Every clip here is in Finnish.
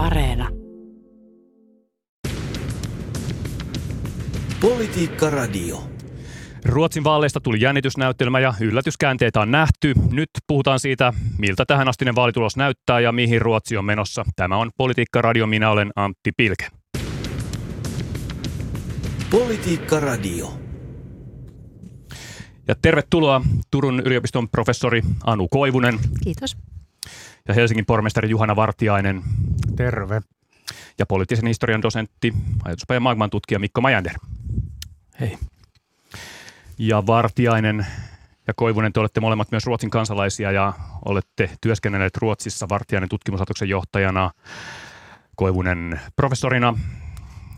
Areena. Politiikka Radio. Ruotsin vaaleista tuli jännitysnäyttelmä ja yllätyskäänteitä on nähty. Nyt puhutaan siitä, miltä tähän astinen vaalitulos näyttää ja mihin Ruotsi on menossa. Tämä on Politiikka Radio, minä olen Antti Pilke. Politiikka Radio. Ja tervetuloa Turun yliopiston professori Anu Koivunen Kiitos. ja Helsingin pormestari Juhana Vartiainen Terve. ja poliittisen historian dosentti, ajatuspajan maailman tutkija Mikko Majander. Hei. Ja Vartiainen ja Koivunen, te olette molemmat myös Ruotsin kansalaisia ja olette työskennelleet Ruotsissa Vartiainen tutkimuslaitoksen johtajana, Koivunen professorina.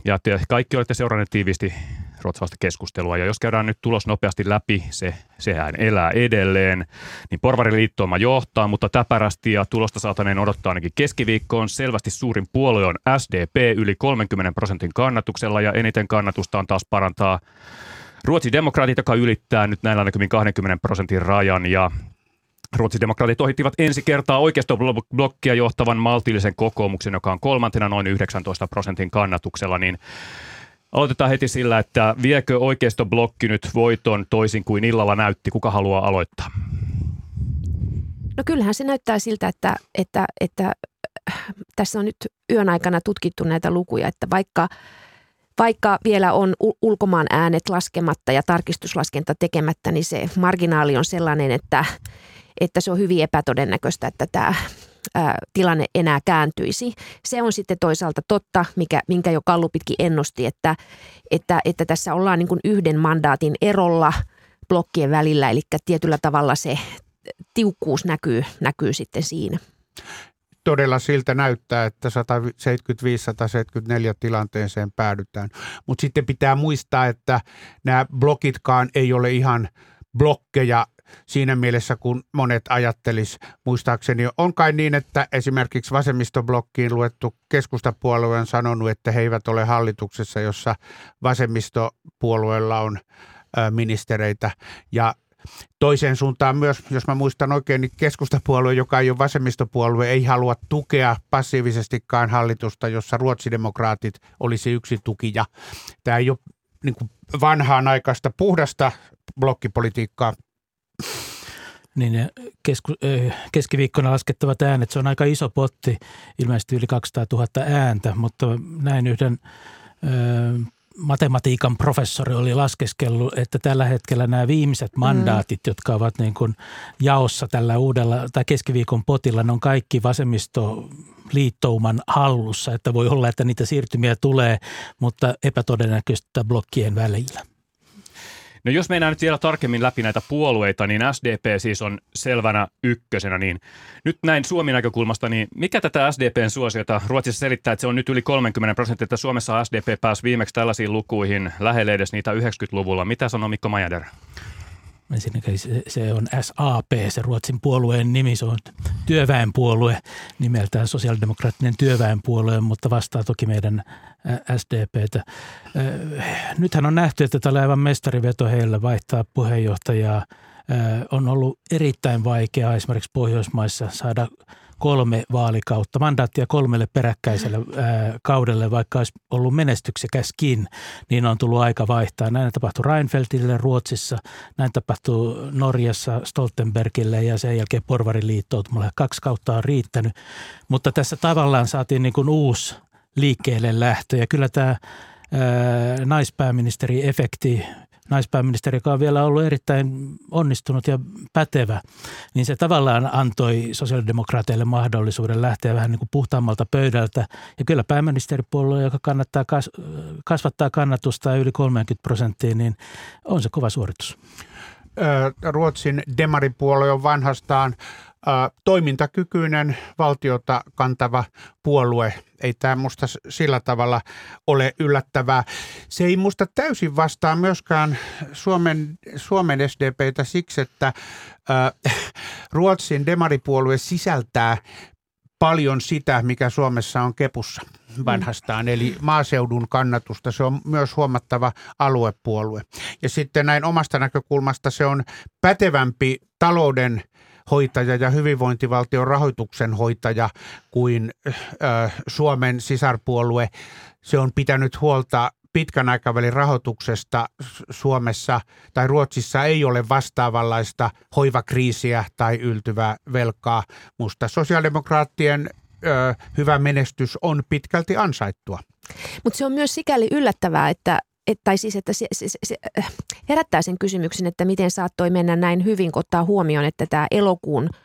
Ja te kaikki olette seuranneet tiiviisti ruotsalaista keskustelua. Ja jos käydään nyt tulos nopeasti läpi, se, sehän elää edelleen, niin porvariliittooma johtaa, mutta täpärästi ja tulosta saataneen odottaa ainakin keskiviikkoon. Selvästi suurin puolue on SDP yli 30 prosentin kannatuksella ja eniten kannatusta on taas parantaa Ruotsin demokraatit, joka ylittää nyt näillä näkymin 20 prosentin rajan ja Ruotsin demokraatit ohittivat ensi kertaa oikeistoblokkia johtavan maltillisen kokoomuksen, joka on kolmantena noin 19 prosentin kannatuksella, niin aloitetaan heti sillä, että viekö oikeistoblokki nyt voiton toisin kuin illalla näytti? Kuka haluaa aloittaa? No kyllähän se näyttää siltä, että, että, että äh, tässä on nyt yön aikana tutkittu näitä lukuja, että vaikka, vaikka vielä on ulkomaan äänet laskematta ja tarkistuslaskenta tekemättä, niin se marginaali on sellainen, että, että se on hyvin epätodennäköistä, että tämä tilanne enää kääntyisi. Se on sitten toisaalta totta, mikä, minkä jo Kallupitkin ennusti, että, että, että tässä ollaan niin kuin yhden mandaatin erolla blokkien välillä, eli tietyllä tavalla se tiukkuus näkyy, näkyy sitten siinä. Todella siltä näyttää, että 175-174 tilanteeseen päädytään. Mutta sitten pitää muistaa, että nämä blokitkaan ei ole ihan blokkeja siinä mielessä, kun monet ajattelis muistaakseni. On kai niin, että esimerkiksi vasemmistoblokkiin luettu keskustapuolue on sanonut, että he eivät ole hallituksessa, jossa vasemmistopuolueella on ministereitä. Ja toiseen suuntaan myös, jos mä muistan oikein, niin keskustapuolue, joka ei ole vasemmistopuolue, ei halua tukea passiivisestikaan hallitusta, jossa ruotsidemokraatit olisi yksi tukija. Tämä ei ole niin vanhaan aikaista puhdasta blokkipolitiikkaa. Niin ne kesku, keskiviikkona laskettavat äänet, se on aika iso potti, ilmeisesti yli 200 000 ääntä, mutta näin yhden matematiikan professori oli laskeskellut, että tällä hetkellä nämä viimeiset mandaatit, mm. jotka ovat niin kuin jaossa tällä uudella tai keskiviikon potilla, ne on kaikki vasemmisto liittouman hallussa, että voi olla, että niitä siirtymiä tulee, mutta epätodennäköistä blokkien välillä. No jos mennään nyt vielä tarkemmin läpi näitä puolueita, niin SDP siis on selvänä ykkösenä, niin nyt näin Suomen näkökulmasta, niin mikä tätä SDPn suosiota Ruotsissa selittää, että se on nyt yli 30 prosenttia, että Suomessa SDP pääsi viimeksi tällaisiin lukuihin lähelle edes niitä 90-luvulla. Mitä sanoo Mikko Majader? Ensinnäkin se, se on SAP, se Ruotsin puolueen nimi, se on työväenpuolue nimeltään sosiaalidemokraattinen työväenpuolue, mutta vastaa toki meidän SDPtä. Nythän on nähty, että tällä aivan mestariveto heillä vaihtaa puheenjohtajaa. On ollut erittäin vaikeaa esimerkiksi Pohjoismaissa saada kolme vaalikautta, mandaattia kolmelle peräkkäiselle ää, kaudelle, vaikka olisi ollut menestyksekäskin, niin on tullut aika vaihtaa. Näin tapahtui Reinfeldtille Ruotsissa, näin tapahtuu Norjassa Stoltenbergille ja sen jälkeen porvariliittoutumalle. Kaksi kautta on riittänyt, mutta tässä tavallaan saatiin niin kuin uusi liikkeelle lähtö ja kyllä tämä ää, naispääministeri-efekti naispääministeri, joka on vielä ollut erittäin onnistunut ja pätevä, niin se tavallaan antoi sosiaalidemokraateille mahdollisuuden lähteä vähän niin kuin puhtaammalta pöydältä. Ja kyllä pääministeripuolue, joka kannattaa kasvattaa kannatusta yli 30 prosenttia, niin on se kova suoritus. Ruotsin demaripuolue on vanhastaan toimintakykyinen valtiota kantava puolue. Ei tämä musta sillä tavalla ole yllättävää. Se ei musta täysin vastaa myöskään Suomen, Suomen SDPtä siksi, että äh, Ruotsin demaripuolue sisältää paljon sitä, mikä Suomessa on kepussa vanhastaan, eli maaseudun kannatusta. Se on myös huomattava aluepuolue. Ja sitten näin omasta näkökulmasta se on pätevämpi talouden hoitaja ja hyvinvointivaltion rahoituksen hoitaja kuin ö, Suomen sisarpuolue. Se on pitänyt huolta pitkän aikavälin rahoituksesta Suomessa tai Ruotsissa ei ole vastaavanlaista hoivakriisiä tai yltyvää velkaa. Musta sosiaalidemokraattien ö, hyvä menestys on pitkälti ansaittua. Mutta se on myös sikäli yllättävää, että et, tai siis, että se, se, se herättää sen kysymyksen, että miten saattoi mennä näin hyvin, kun ottaa huomioon, että tämä elokuun –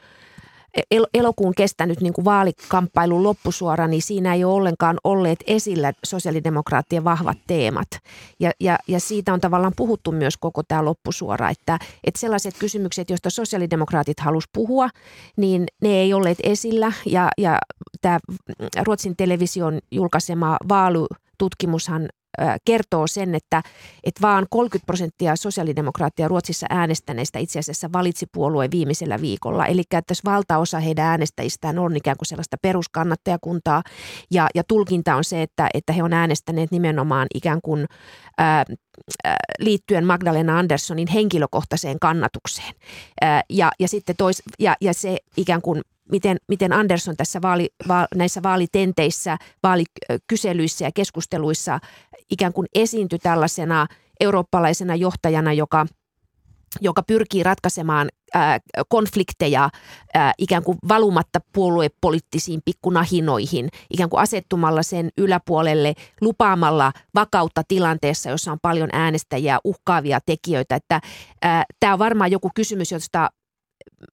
el- elokuun kestänyt niin kuin vaalikamppailun loppusuora, niin siinä ei ole ollenkaan olleet esillä sosiaalidemokraattien vahvat teemat. Ja, ja, ja siitä on tavallaan puhuttu myös koko tämä loppusuora, että, että sellaiset kysymykset, joista sosiaalidemokraatit halusivat puhua, niin ne ei olleet esillä. Ja, ja tämä Ruotsin television julkaisema vaalitutkimushan kertoo sen, että, että vaan 30 prosenttia sosiaalidemokraattia Ruotsissa äänestäneistä itse asiassa valitsi puolueen viimeisellä viikolla. Eli että jos valtaosa heidän äänestäjistään on ikään kuin sellaista peruskannattajakuntaa ja, ja tulkinta on se, että, että he on äänestäneet nimenomaan ikään kuin ää, liittyen Magdalena Anderssonin henkilökohtaiseen kannatukseen. Ää, ja, ja, sitten tois, ja, ja se ikään kuin miten, miten Andersson tässä vaali, va, näissä vaalitenteissä, vaalikyselyissä ja keskusteluissa ikään kuin esiintyi tällaisena eurooppalaisena johtajana, joka joka pyrkii ratkaisemaan ää, konflikteja ää, ikään kuin valumatta puoluepoliittisiin pikkunahinoihin, ikään kuin asettumalla sen yläpuolelle, lupaamalla vakautta tilanteessa, jossa on paljon äänestäjiä, uhkaavia tekijöitä. Että tämä on varmaan joku kysymys, josta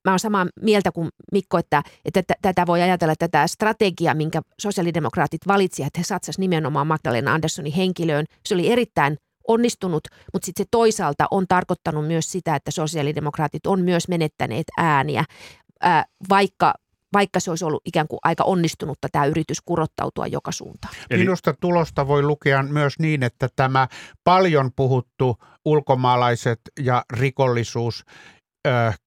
mä oon samaa mieltä kuin Mikko, että, että tätä voi ajatella, tätä strategiaa, minkä sosiaalidemokraatit valitsivat, että he satsasivat nimenomaan Magdalena Anderssonin henkilöön, se oli erittäin onnistunut, mutta sitten se toisaalta on tarkoittanut myös sitä, että sosiaalidemokraatit on myös menettäneet ääniä, ää, vaikka vaikka se olisi ollut ikään kuin aika onnistunutta tämä yritys kurottautua joka suuntaan. Eli... Minusta tulosta voi lukea myös niin, että tämä paljon puhuttu ulkomaalaiset ja rikollisuus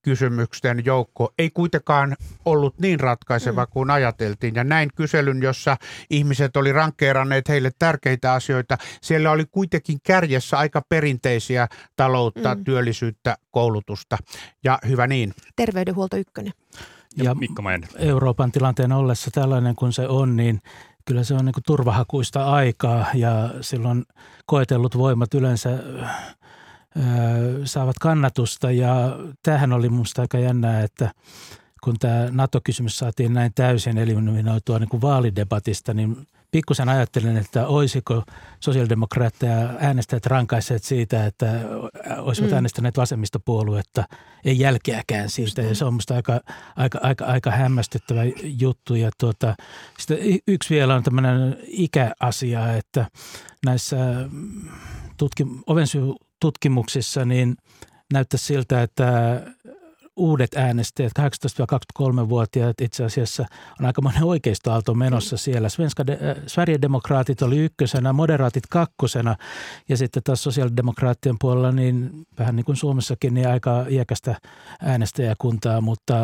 kysymyksen joukko ei kuitenkaan ollut niin ratkaiseva mm. kuin ajateltiin. Ja näin kyselyn, jossa ihmiset oli rankkeeranneet heille tärkeitä asioita. Siellä oli kuitenkin kärjessä aika perinteisiä taloutta, mm. työllisyyttä, koulutusta ja hyvä niin. Terveydenhuolto ykkönen. Ja, ja Mikko Euroopan tilanteen ollessa tällainen kuin se on, niin kyllä se on niin turvahakuista aikaa ja silloin koetellut voimat yleensä saavat kannatusta ja tämähän oli minusta aika jännää, että kun tämä NATO-kysymys saatiin näin täysin eliminoitua niin kuin vaalidebatista, niin pikkusen ajattelin, että olisiko sosiaalidemokraatteja äänestäjät rankaiseet siitä, että olisivat mm. äänestäneet vasemmistopuoluetta, ei jälkeäkään siitä. Ja se on minusta aika, aika, aika, aika hämmästyttävä juttu. Ja tuota, yksi vielä on tämmöinen ikäasia, että näissä tutkim- tutkimuksissa, niin näyttää siltä, että uudet äänestäjät, 18-23-vuotiaat itse asiassa on aika monen oikeistoaalto menossa siellä. Svenska de, äh, Sverigedemokraatit oli ykkösenä, moderaatit kakkosena ja sitten taas sosiaalidemokraattien puolella niin vähän niin kuin Suomessakin niin aika iäkästä äänestäjäkuntaa, mutta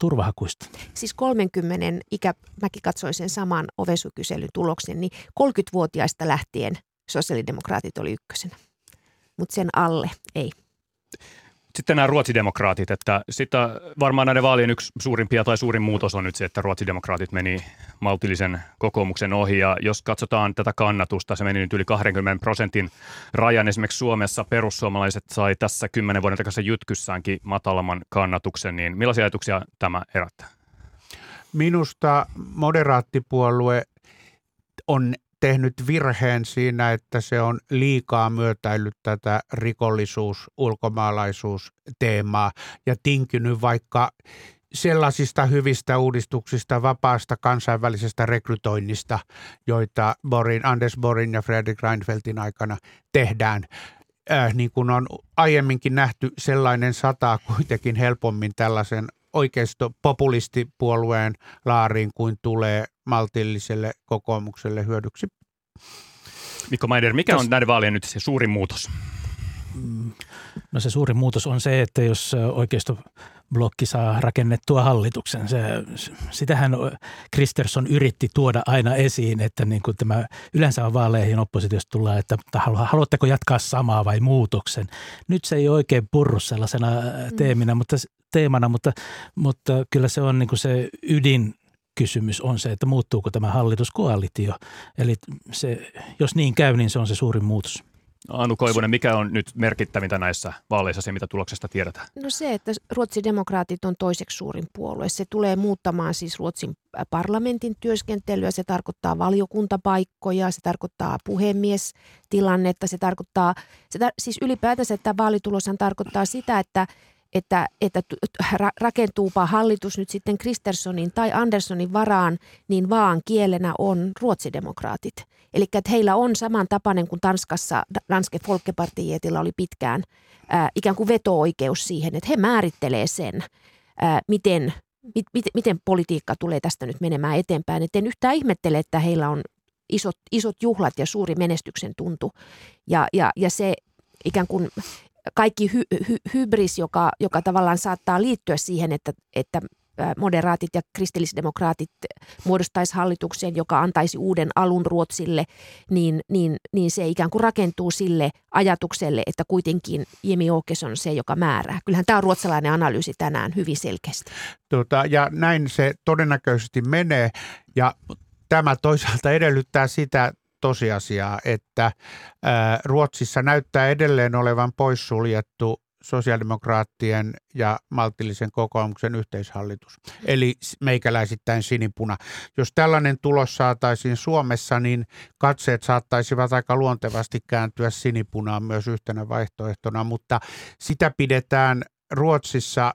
turvahakuista. Siis 30 ikä, mäkin katsoin sen saman ovesukyselyn tuloksen, niin 30-vuotiaista lähtien sosiaalidemokraatit oli ykkösenä mutta sen alle ei. Sitten nämä ruotsidemokraatit, että sitä varmaan näiden vaalien yksi suurimpia tai suurin muutos on nyt se, että ruotsidemokraatit meni maltillisen kokoomuksen ohi. Ja jos katsotaan tätä kannatusta, se meni nyt yli 20 prosentin rajan. Esimerkiksi Suomessa perussuomalaiset sai tässä kymmenen vuoden takaisin jytkyssäänkin matalamman kannatuksen, niin millaisia ajatuksia tämä herättää? Minusta moderaattipuolue on tehnyt virheen siinä, että se on liikaa myötäillyt tätä rikollisuus, ulkomaalaisuus teemaa ja tinkynyt vaikka sellaisista hyvistä uudistuksista, vapaasta kansainvälisestä rekrytoinnista, joita Borin, Anders Borin ja Fredrik Reinfeldtin aikana tehdään. Äh, niin kuin on aiemminkin nähty, sellainen sataa kuitenkin helpommin tällaisen oikeisto-populistipuolueen laariin kuin tulee maltilliselle kokoomukselle hyödyksi. Mikko Maider, mikä on näiden vaalien nyt se suurin muutos? No se suurin muutos on se, että jos oikeistoblokki saa rakennettua hallituksen, se, sitähän Kristersson yritti tuoda aina esiin, että niin kuin tämä yleensä on vaaleihin oppositiosta tullaan, että haluatteko jatkaa samaa vai muutoksen. Nyt se ei oikein purru sellaisena teeminä, mutta teemana, mutta, mutta kyllä se on niin kuin se ydin kysymys on se, että muuttuuko tämä hallituskoalitio. Eli se, jos niin käy, niin se on se suurin muutos. Anu Koivunen, mikä on nyt merkittävintä näissä vaaleissa, se mitä tuloksesta tiedetään? No se, että Ruotsin demokraatit on toiseksi suurin puolue. Se tulee muuttamaan siis Ruotsin parlamentin työskentelyä, se tarkoittaa valiokuntapaikkoja, se tarkoittaa puhemiestilannetta, se tarkoittaa, se tar- siis ylipäätänsä tämä vaalituloshan tarkoittaa sitä, että että, että rakentuupa hallitus nyt sitten Kristerssonin tai Anderssonin varaan, niin vaan kielenä on ruotsidemokraatit. Eli että heillä on samantapainen kuin Tanskassa Danske Folkepartietilla oli pitkään ää, ikään kuin veto-oikeus siihen, että he määrittelee sen, ää, miten, mit, mit, miten politiikka tulee tästä nyt menemään eteenpäin. Et en yhtään ihmettele, että heillä on isot, isot juhlat ja suuri menestyksen tuntu. Ja, ja, ja se ikään kuin kaikki hy, hy, hybris, joka, joka tavallaan saattaa liittyä siihen, että, että moderaatit ja kristillisdemokraatit muodostaisi hallituksen, joka antaisi uuden alun Ruotsille, niin, niin, niin se ikään kuin rakentuu sille ajatukselle, että kuitenkin Jimi Åkes on se, joka määrää. Kyllähän tämä on ruotsalainen analyysi tänään hyvin selkeästi. Tota, ja näin se todennäköisesti menee. Ja tämä toisaalta edellyttää sitä tosiasiaa, että Ruotsissa näyttää edelleen olevan poissuljettu sosiaalidemokraattien ja maltillisen kokoomuksen yhteishallitus, eli meikäläisittäin sinipuna. Jos tällainen tulos saataisiin Suomessa, niin katseet saattaisivat aika luontevasti kääntyä sinipunaan myös yhtenä vaihtoehtona, mutta sitä pidetään Ruotsissa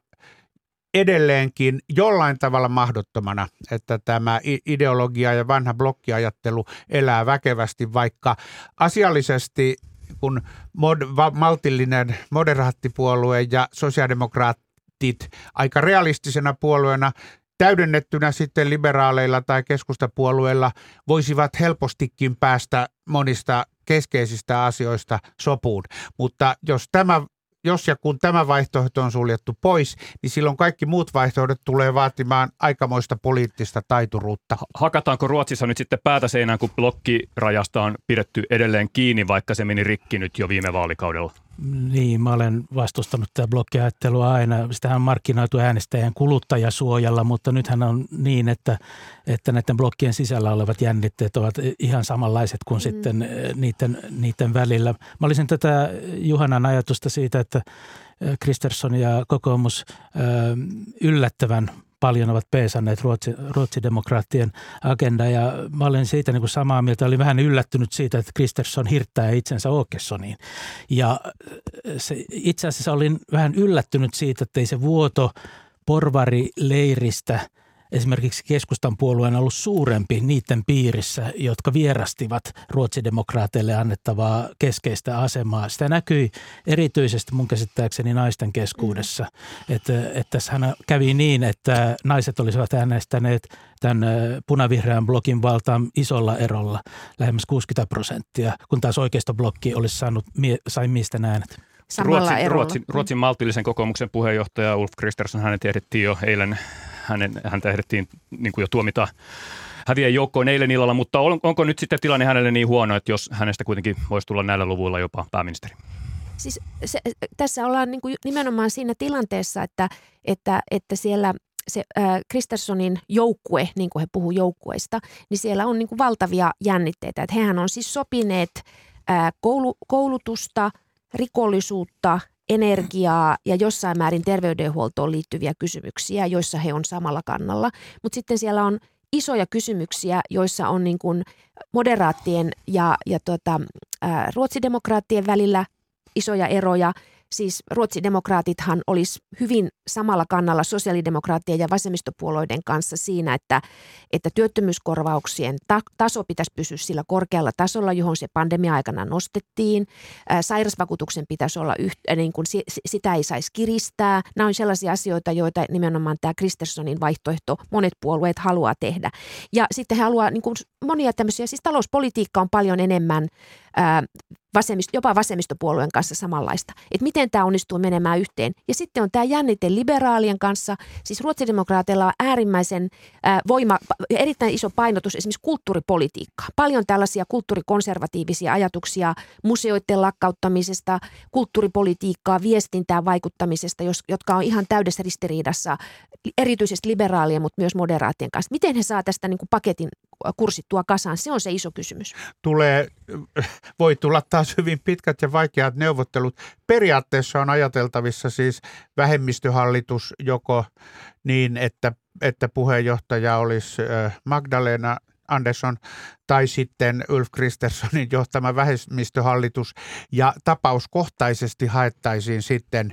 edelleenkin jollain tavalla mahdottomana, että tämä ideologia ja vanha blokkiajattelu elää väkevästi, vaikka asiallisesti kun mod, va, maltillinen moderaattipuolue ja sosiaalidemokraatit aika realistisena puolueena täydennettynä sitten liberaaleilla tai keskustapuolueilla voisivat helpostikin päästä monista keskeisistä asioista sopuun. Mutta jos tämä jos ja kun tämä vaihtoehto on suljettu pois, niin silloin kaikki muut vaihtoehdot tulee vaatimaan aikamoista poliittista taituruutta. Hakataanko Ruotsissa nyt sitten päätä seinään, kun blokkirajasta on pidetty edelleen kiinni, vaikka se meni rikki nyt jo viime vaalikaudella? Niin, mä olen vastustanut tätä blokkiajattelua aina. Sitähän on markkinoitu äänestäjän kuluttajasuojalla, mutta nythän on niin, että, että näiden blokkien sisällä olevat jännitteet ovat ihan samanlaiset kuin mm. sitten eh, niiden, niiden välillä. Mä olisin tätä Juhanan ajatusta siitä, että eh, Kristersson ja kokoomus eh, yllättävän paljon ovat peesanneet Ruotsi, ruotsidemokraattien agenda ja mä olen siitä niin kuin samaa mieltä. Olin vähän yllättynyt siitä, että Kristersson hirttää itsensä Åkessoniin. Ja se, itse asiassa olin vähän yllättynyt siitä, että ei se vuoto porvarileiristä – esimerkiksi keskustan puolueen ollut suurempi niiden piirissä, jotka vierastivat ruotsidemokraateille annettavaa keskeistä asemaa. Sitä näkyi erityisesti mun käsittääkseni naisten keskuudessa, mm. että, että tässähän kävi niin, että naiset olisivat äänestäneet tämän punavihreän blokin valtaan isolla erolla, lähemmäs 60 prosenttia, kun taas oikeistoblokki olisi saanut, sai miesten äänet. Ruotsin, Ruotsin, Ruotsin maltillisen kokoomuksen puheenjohtaja Ulf Kristersson, hänet tiedettiin jo eilen hänen, häntä ehdittiin niin kuin jo tuomita häviä joukkoon eilen illalla, mutta on, onko nyt sitten tilanne hänelle niin huono, että jos hänestä kuitenkin voisi tulla näillä luvuilla jopa pääministeri? Siis se, tässä ollaan niin kuin nimenomaan siinä tilanteessa, että, että, että siellä se äh, Kristerssonin joukkue, niin kuin he puhuu joukkueista, niin siellä on niin kuin valtavia jännitteitä. Että hehän on siis sopineet äh, koulu, koulutusta, rikollisuutta, energiaa ja jossain määrin terveydenhuoltoon liittyviä kysymyksiä, joissa he on samalla kannalla. Mutta sitten siellä on isoja kysymyksiä, joissa on niin kuin moderaattien ja, ja tota, ää, ruotsidemokraattien välillä isoja eroja – siis ruotsidemokraatithan olisi hyvin samalla kannalla sosiaalidemokraattien ja vasemmistopuolueiden kanssa siinä, että, että työttömyyskorvauksien ta- taso pitäisi pysyä sillä korkealla tasolla, johon se pandemia-aikana nostettiin. Sairasvakuutuksen pitäisi olla, yhtä, niin kuin sitä ei saisi kiristää. Nämä on sellaisia asioita, joita nimenomaan tämä Kristerssonin vaihtoehto monet puolueet haluaa tehdä. Ja sitten he haluaa niin kuin monia tämmöisiä, siis talouspolitiikka on paljon enemmän ää, vasemmist, jopa vasemmistopuolueen kanssa samanlaista. Että miten tämä onnistuu menemään yhteen. Ja sitten on tämä jännite liberaalien kanssa. Siis ruotsidemokraateilla on äärimmäisen ää, voima, erittäin iso painotus esimerkiksi kulttuuripolitiikkaa. Paljon tällaisia kulttuurikonservatiivisia ajatuksia museoiden lakkauttamisesta, kulttuuripolitiikkaa, viestintää vaikuttamisesta, jos, jotka on ihan täydessä ristiriidassa erityisesti liberaalien, mutta myös moderaatien kanssa. Miten he saa tästä niin kuin paketin kurssittua kasaan? Se on se iso kysymys. Tulee, voi tulla taas hyvin pitkät ja vaikeat neuvottelut. Periaatteessa on ajateltavissa siis vähemmistöhallitus joko niin, että, että puheenjohtaja olisi Magdalena Andersson tai sitten Ulf Kristerssonin johtama vähemmistöhallitus ja tapauskohtaisesti haettaisiin sitten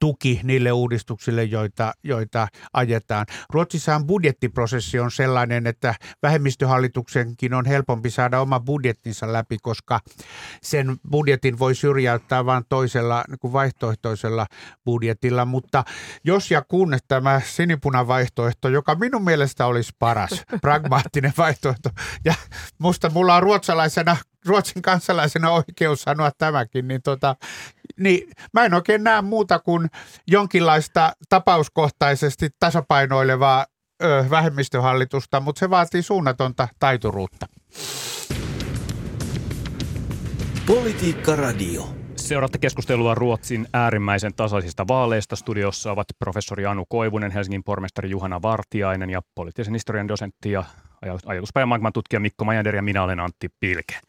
tuki niille uudistuksille, joita, joita ajetaan. Ruotsissahan budjettiprosessi on sellainen, että vähemmistöhallituksenkin on helpompi saada oma budjettinsa läpi, koska sen budjetin voi syrjäyttää vain toisella niin kuin vaihtoehtoisella budjetilla, mutta jos ja kun tämä sinipuna-vaihtoehto, joka minun mielestä olisi paras, pragmaattinen vaihtoehto ja musta mulla on ruotsalaisena, Ruotsin kansalaisena oikeus sanoa tämäkin, niin, tota, niin mä en oikein näe muuta kuin jonkinlaista tapauskohtaisesti tasapainoilevaa ö, vähemmistöhallitusta, mutta se vaatii suunnatonta taituruutta. Politiikka Radio. Seuraatte keskustelua Ruotsin äärimmäisen tasaisista vaaleista. Studiossa ovat professori Anu Koivunen, Helsingin pormestari Juhana Vartiainen ja poliittisen historian dosentti ja ajatuspäivän tutkija Mikko Majander ja minä olen Antti Pilke.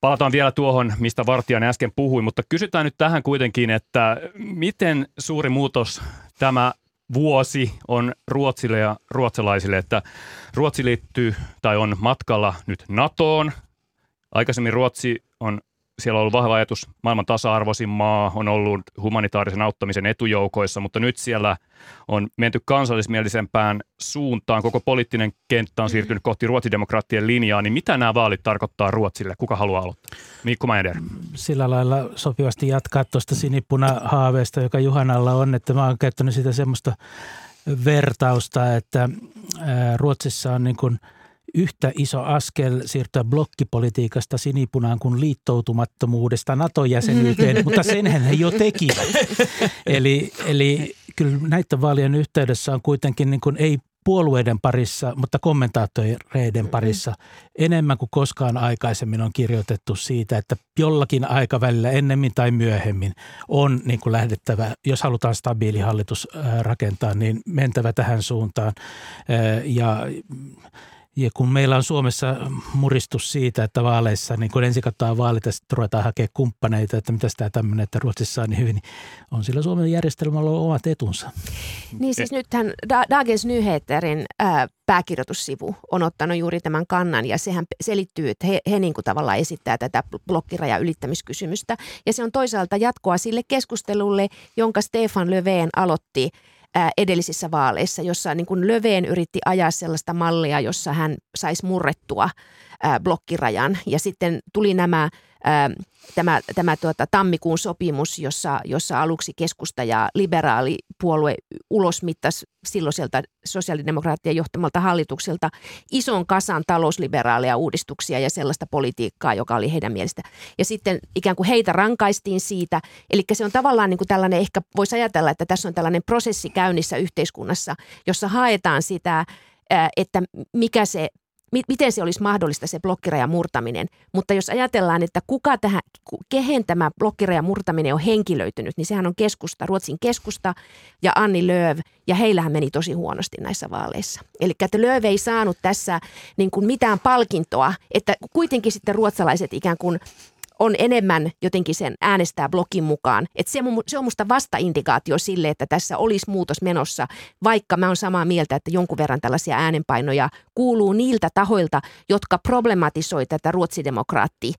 Palataan vielä tuohon, mistä Vartijainen äsken puhui, mutta kysytään nyt tähän kuitenkin, että miten suuri muutos tämä vuosi on Ruotsille ja ruotsalaisille, että Ruotsi liittyy tai on matkalla nyt NATOon. Aikaisemmin Ruotsi on siellä on ollut vahva ajatus, maailman tasa-arvoisin maa, on ollut humanitaarisen auttamisen etujoukoissa, mutta nyt siellä on menty kansallismielisempään suuntaan. Koko poliittinen kenttä on siirtynyt kohti ruotsidemokraattien linjaa. Niin mitä nämä vaalit tarkoittaa Ruotsille? Kuka haluaa aloittaa? Mikko Maeder. Sillä lailla sopivasti jatkaa tuosta sinipuna-haaveesta, joka Juhanalla on, että mä oon käyttänyt sitä semmoista vertausta, että Ruotsissa on niin kuin – yhtä iso askel siirtyä blokkipolitiikasta sinipunaan kuin liittoutumattomuudesta NATO-jäsenyyteen, mutta senhän he jo tekivät. Eli, eli kyllä näiden vaalien yhteydessä on kuitenkin niin kuin ei puolueiden parissa, mutta kommentaattoreiden parissa enemmän kuin koskaan aikaisemmin on kirjoitettu siitä, että jollakin aikavälillä ennemmin tai myöhemmin on niin kuin lähdettävä, jos halutaan stabiili hallitus rakentaa, niin mentävä tähän suuntaan. Ja ja kun meillä on Suomessa muristus siitä, että vaaleissa, niin kun ensin katsotaan vaalit ja sitten ruvetaan hakemaan kumppaneita, että mitä tämä tämmöinen, että Ruotsissa on niin hyvin, niin on sillä Suomen järjestelmällä omat etunsa. Niin siis nythän Dagens Nyheterin ää, pääkirjoitussivu on ottanut juuri tämän kannan ja sehän selittyy, että he, he niin kuin tavallaan esittää tätä blokkiraja ylittämiskysymystä. Ja se on toisaalta jatkoa sille keskustelulle, jonka Stefan Löfven aloitti – edellisissä vaaleissa, jossa niin kuin Löveen yritti ajaa sellaista mallia, jossa hän saisi murrettua blokkirajan. Ja sitten tuli nämä tämä, tämä tuota, tammikuun sopimus, jossa, jossa aluksi keskusta ja liberaalipuolue ulosmittasi silloiselta sosiaalidemokraattien johtamalta hallitukselta ison kasan talousliberaaleja uudistuksia ja sellaista politiikkaa, joka oli heidän mielestä. Ja sitten ikään kuin heitä rankaistiin siitä. Eli se on tavallaan niin kuin tällainen, ehkä voisi ajatella, että tässä on tällainen prosessi käynnissä yhteiskunnassa, jossa haetaan sitä, että mikä se miten se olisi mahdollista se blokkirajan murtaminen. Mutta jos ajatellaan, että kuka tähän, kehen tämä blokkirajan murtaminen on henkilöitynyt, niin sehän on keskusta, Ruotsin keskusta ja Anni Lööv, ja heillähän meni tosi huonosti näissä vaaleissa. Eli että Lööv ei saanut tässä niin kuin mitään palkintoa, että kuitenkin sitten ruotsalaiset ikään kuin on enemmän jotenkin sen äänestää blogin mukaan. Et se, se on musta vastaindikaatio sille, että tässä olisi muutos menossa, vaikka mä oon samaa mieltä, että jonkun verran tällaisia äänenpainoja kuuluu niiltä tahoilta, jotka problematisoi tätä ruotsidemokraattia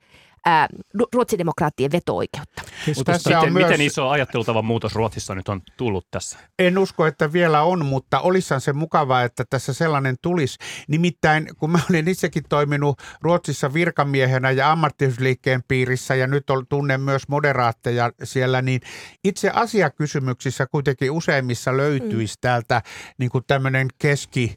ää, ruotsidemokraattien veto-oikeutta. Siis tässä miten, on myös... miten iso ajattelutavan muutos Ruotsissa nyt on tullut tässä? En usko, että vielä on, mutta olisihan se mukavaa, että tässä sellainen tulisi. Nimittäin, kun mä olen itsekin toiminut Ruotsissa virkamiehenä ja ammattiyhdysliikkeen piirissä ja nyt tunnen myös moderaatteja siellä, niin itse asiakysymyksissä kuitenkin useimmissa löytyisi mm. täältä niin kuin tämmöinen keski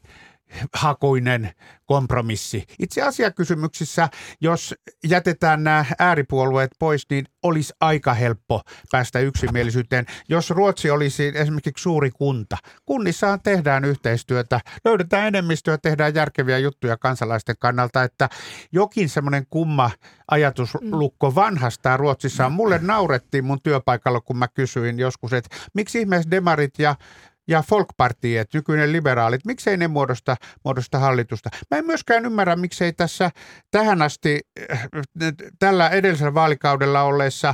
hakuinen kompromissi. Itse asiakysymyksissä, jos jätetään nämä ääripuolueet pois, niin olisi aika helppo päästä yksimielisyyteen. Jos Ruotsi olisi esimerkiksi suuri kunta, kunnissahan tehdään yhteistyötä, löydetään enemmistöä, tehdään järkeviä juttuja kansalaisten kannalta, että jokin semmoinen kumma ajatuslukko vanhastaan Ruotsissa on. Mulle naurettiin mun työpaikalla, kun mä kysyin joskus, että miksi ihmeessä demarit ja ja Folkpartiet, nykyinen liberaalit, miksei ne muodosta, muodosta hallitusta. Mä en myöskään ymmärrä, miksei tässä tähän asti äh, tällä edellisellä vaalikaudella olleessa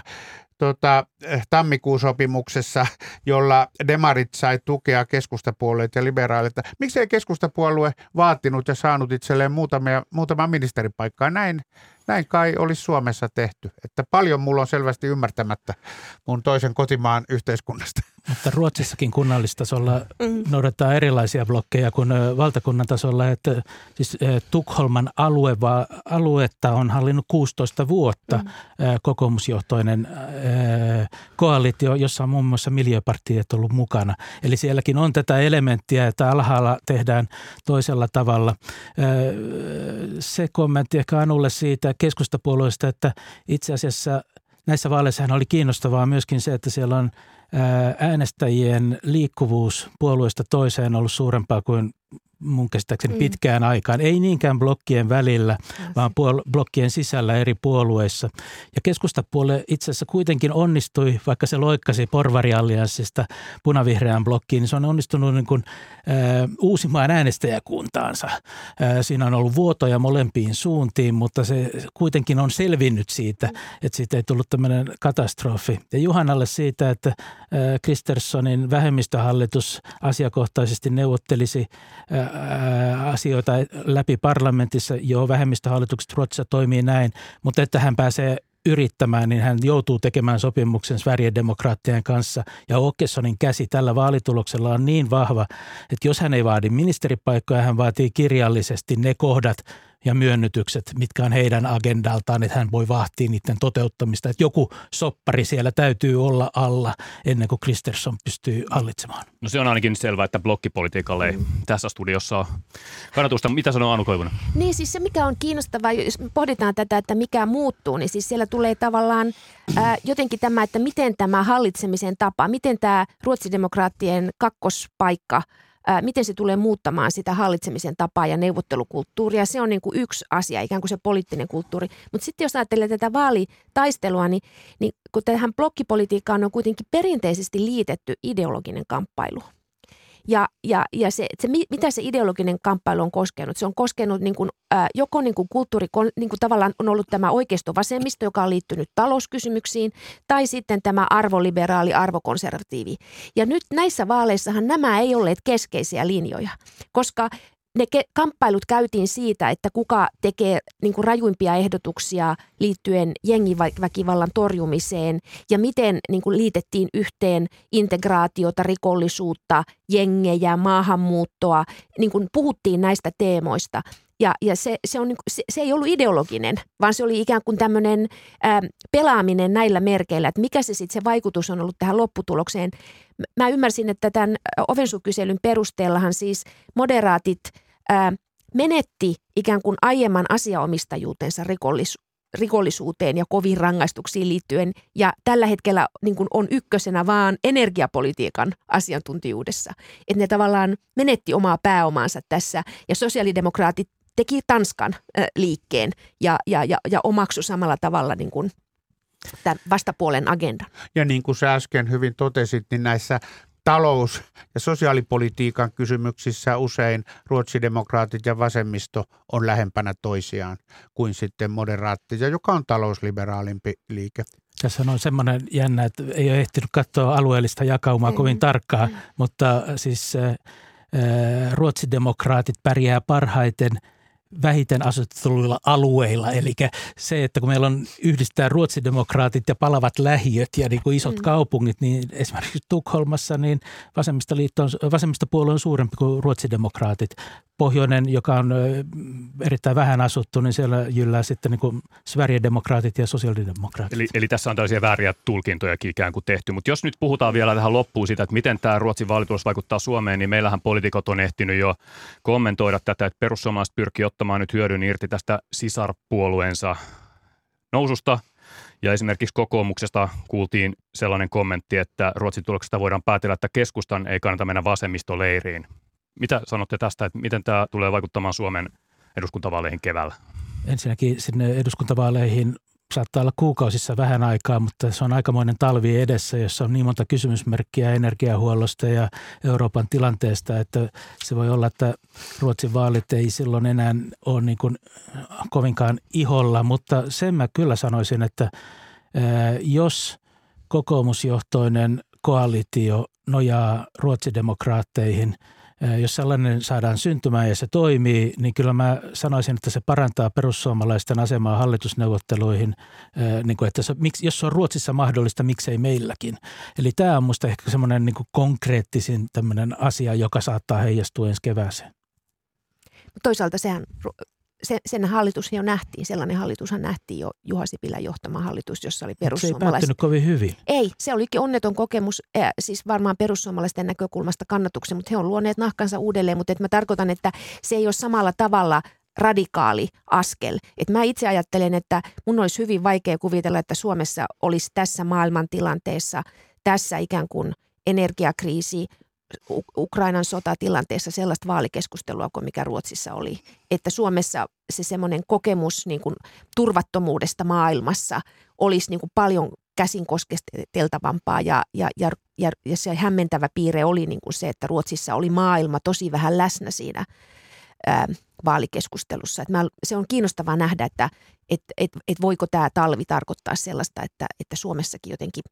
tota, tammikuun sopimuksessa, jolla demarit sai tukea keskustapuolueet ja liberaalit. Miksei keskustapuolue vaatinut ja saanut itselleen muutamia, muutama ministeripaikkaa? Näin, näin kai olisi Suomessa tehty. Että paljon mulla on selvästi ymmärtämättä mun toisen kotimaan yhteiskunnasta. Mutta Ruotsissakin kunnallistasolla mm. noudattaa erilaisia blokkeja kuin valtakunnan tasolla. Että siis Tukholman alue, aluetta on hallinnut 16 vuotta mm. kokoomusjohtoinen koalitio, jossa on muun muassa miljöpartiet ollut mukana. Eli sielläkin on tätä elementtiä, että alhaalla tehdään toisella tavalla. Se kommentti ehkä Anulle siitä keskustapuolueesta, että itse asiassa näissä vaaleissa oli kiinnostavaa myöskin se, että siellä on – äänestäjien liikkuvuus puolueesta toiseen ollut suurempaa kuin mun käsittääkseni mm. pitkään aikaan. Ei niinkään blokkien välillä, vaan puol- blokkien sisällä eri puolueissa. Ja keskustapuolue itse asiassa kuitenkin onnistui, vaikka se loikkasi porvariallianssista punavihreään blokkiin, niin se on onnistunut niin kuin, äh, uusimaan äänestäjäkuntaansa. Äh, siinä on ollut vuotoja molempiin suuntiin, mutta se kuitenkin on selvinnyt siitä, mm. että siitä ei tullut tämmöinen katastrofi. Ja Juhanalle siitä, että äh, Kristerssonin vähemmistöhallitus asiakohtaisesti neuvottelisi äh, asioita läpi parlamentissa. jo vähemmistöhallitukset Ruotsissa toimii näin, mutta että hän pääsee yrittämään, niin hän joutuu tekemään sopimuksen Sverigedemokraattien kanssa. Ja Åkessonin käsi tällä vaalituloksella on niin vahva, että jos hän ei vaadi ministeripaikkoja, hän vaatii kirjallisesti ne kohdat, ja myönnytykset, mitkä on heidän agendaltaan, että hän voi vahtia niiden toteuttamista. Että joku soppari siellä täytyy olla alla ennen kuin Kristersson pystyy hallitsemaan. No se on ainakin selvää, että blokkipolitiikalle ei mm. tässä studiossa ole kannatusta. Mitä sanoo Anu Koivunen? Niin siis se, mikä on kiinnostavaa, jos pohditaan tätä, että mikä muuttuu, niin siis siellä tulee tavallaan ää, jotenkin tämä, että miten tämä hallitsemisen tapa, miten tämä ruotsidemokraattien kakkospaikka – miten se tulee muuttamaan sitä hallitsemisen tapaa ja neuvottelukulttuuria. Se on niin kuin yksi asia, ikään kuin se poliittinen kulttuuri. Mutta sitten jos ajattelee tätä vaalitaistelua, niin, niin kun tähän blokkipolitiikkaan on kuitenkin perinteisesti liitetty ideologinen kamppailu – ja, ja, ja se, se, mitä se ideologinen kamppailu on koskenut? Se on koskenut niin kuin, ää, joko niin kuin kulttuuri, niin kuin tavallaan on ollut tämä oikeisto-vasemmisto, joka on liittynyt talouskysymyksiin, tai sitten tämä arvoliberaali, arvokonservatiivi. Ja nyt näissä vaaleissahan nämä ei olleet keskeisiä linjoja, koska ne ke- kamppailut käytiin siitä, että kuka tekee niin kuin rajuimpia ehdotuksia liittyen jengiväkivallan torjumiseen ja miten niin kuin liitettiin yhteen integraatiota, rikollisuutta, jengejä, maahanmuuttoa. Niin kuin puhuttiin näistä teemoista. Ja, ja se, se, on, niinku, se, se ei ollut ideologinen, vaan se oli ikään kuin tämmöinen ää, pelaaminen näillä merkeillä, että mikä se sitten se vaikutus on ollut tähän lopputulokseen. Mä ymmärsin, että tämän Ovensukyselyn perusteellahan siis moderaatit – ää, menetti ikään kuin aiemman asiaomistajuutensa rikollis, rikollisuuteen ja koviin rangaistuksiin liittyen. Ja tällä hetkellä niin kuin on ykkösenä vaan energiapolitiikan asiantuntijuudessa. Että ne tavallaan menetti omaa pääomaansa tässä ja sosiaalidemokraatit teki Tanskan äh, liikkeen ja, ja, ja, ja omaksu samalla tavalla niin kuin tämän vastapuolen agenda. Ja niin kuin sä äsken hyvin totesit, niin näissä talous- ja sosiaalipolitiikan kysymyksissä usein ruotsidemokraatit ja vasemmisto on lähempänä toisiaan kuin sitten moderaattia, joka on talousliberaalimpi liike. Tässä on semmoinen jännä, että ei ole ehtinyt katsoa alueellista jakaumaa kovin mm. tarkkaan, mutta siis äh, ruotsidemokraatit pärjää parhaiten – vähiten asutetuilla alueilla. Eli se, että kun meillä on yhdistää ruotsidemokraatit ja palavat lähiöt ja niin kuin isot mm. kaupungit, niin esimerkiksi Tukholmassa niin vasemmistoliitto on, vasemmistopuolue on suurempi kuin ruotsidemokraatit. Pohjoinen, joka on erittäin vähän asuttu, niin siellä jyllää sitten niin Sverigedemokraatit ja sosiaalidemokraatit. Eli, eli tässä on tällaisia vääriä tulkintojakin ikään kuin tehty. Mutta jos nyt puhutaan vielä tähän loppuun siitä, että miten tämä Ruotsin vaalitulos vaikuttaa Suomeen, niin meillähän poliitikot on ehtinyt jo kommentoida tätä, että perussuomalaiset pyrkii ottamaan nyt hyödyn irti tästä sisarpuolueensa noususta. Ja esimerkiksi kokoomuksesta kuultiin sellainen kommentti, että Ruotsin tuloksesta voidaan päätellä, että keskustan ei kannata mennä vasemmistoleiriin. Mitä sanotte tästä, että miten tämä tulee vaikuttamaan Suomen eduskuntavaaleihin keväällä? Ensinnäkin sinne eduskuntavaaleihin saattaa olla kuukausissa vähän aikaa, mutta se on aikamoinen talvi edessä, jossa on niin monta kysymysmerkkiä energiahuollosta ja Euroopan tilanteesta, että se voi olla, että Ruotsin vaalit ei silloin enää ole niin kuin kovinkaan iholla, mutta sen mä kyllä sanoisin, että jos kokoomusjohtoinen koalitio nojaa ruotsidemokraatteihin – jos sellainen saadaan syntymään ja se toimii, niin kyllä mä sanoisin, että se parantaa perussuomalaisten asemaa hallitusneuvotteluihin, niin kuin että se, jos se on Ruotsissa mahdollista, miksei meilläkin. Eli tämä on minusta ehkä semmoinen niin konkreettisin tämmöinen asia, joka saattaa heijastua ensi kevääseen. Toisaalta sehän se, sen hallitus jo nähtiin, sellainen hallitushan nähtiin jo Juha Sipilän johtama hallitus, jossa oli perussuomalaiset. Se ei päättynyt kovin hyvin. Ei, se olikin onneton kokemus, äh, siis varmaan perussuomalaisten näkökulmasta kannatuksen, mutta he on luoneet nahkansa uudelleen, mutta et mä tarkoitan, että se ei ole samalla tavalla radikaali askel. Et mä itse ajattelen, että mun olisi hyvin vaikea kuvitella, että Suomessa olisi tässä maailmantilanteessa, tässä ikään kuin energiakriisi, Ukrainan sotatilanteessa sellaista vaalikeskustelua kuin mikä Ruotsissa oli. Että Suomessa se semmoinen kokemus niin kuin turvattomuudesta maailmassa olisi niin kuin paljon käsin koskesteltavampaa ja, ja, ja, ja, ja se hämmentävä piirre oli niin kuin se, että Ruotsissa oli maailma tosi vähän läsnä siinä ää, vaalikeskustelussa. Et mä, se on kiinnostavaa nähdä, että et, et, et voiko tämä talvi tarkoittaa sellaista, että, että Suomessakin jotenkin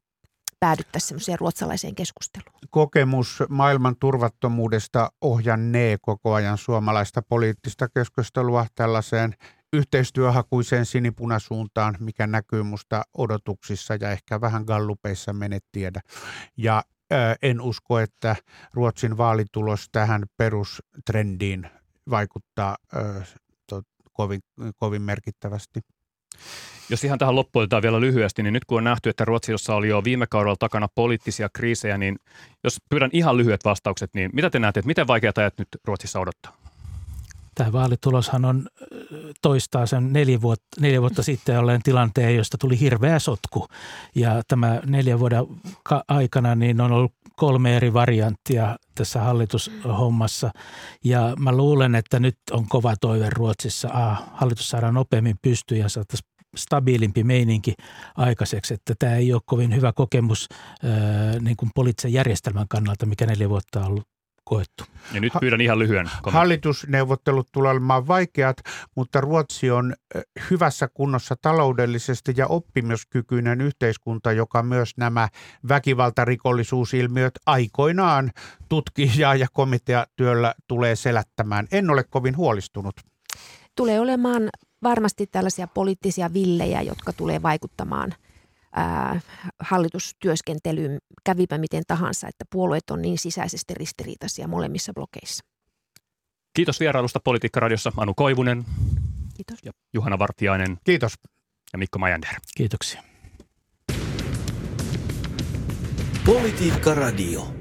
päädyttäisiin semmoiseen ruotsalaiseen keskusteluun. Kokemus maailman turvattomuudesta ohjannee koko ajan suomalaista poliittista keskustelua tällaiseen yhteistyöhakuiseen sinipunasuuntaan, mikä näkyy musta odotuksissa ja ehkä vähän gallupeissa menet tiedä. Ja en usko, että Ruotsin vaalitulos tähän perustrendiin vaikuttaa kovin, kovin merkittävästi. Jos ihan tähän loppuun vielä lyhyesti, niin nyt kun on nähty, että Ruotsissa oli jo viime kaudella takana poliittisia kriisejä, niin jos pyydän ihan lyhyet vastaukset, niin mitä te näette, että miten vaikeat ajat nyt Ruotsissa odottaa? Tämä vaalituloshan on toistaa sen neljä vuotta, neljä vuotta sitten olleen tilanteen, josta tuli hirveä sotku. Ja tämä neljän vuoden aikana niin on ollut kolme eri varianttia tässä hallitushommassa. Ja mä luulen, että nyt on kova toive Ruotsissa. Ah, hallitus saadaan nopeammin pystyyn ja saataisiin stabiilimpi meininki aikaiseksi, että tämä ei ole kovin hyvä kokemus niin kuin poliittisen järjestelmän kannalta, mikä neljä vuotta on ollut koettu. Ja nyt pyydän ihan lyhyen kommentin. Hallitusneuvottelut tulevat olemaan vaikeat, mutta Ruotsi on hyvässä kunnossa taloudellisesti ja oppimiskykyinen yhteiskunta, joka myös nämä väkivaltarikollisuusilmiöt aikoinaan tutkija ja komiteatyöllä tulee selättämään. En ole kovin huolistunut. Tulee olemaan varmasti tällaisia poliittisia villejä, jotka tulee vaikuttamaan – ää, hallitustyöskentelyyn, kävipä miten tahansa, että puolueet on niin sisäisesti ristiriitaisia molemmissa blokeissa. Kiitos vierailusta Politiikka-radiossa Anu Koivunen. Kiitos. Ja Juhana Vartiainen. Kiitos. Ja Mikko Majander. Kiitoksia. Politiikka-radio.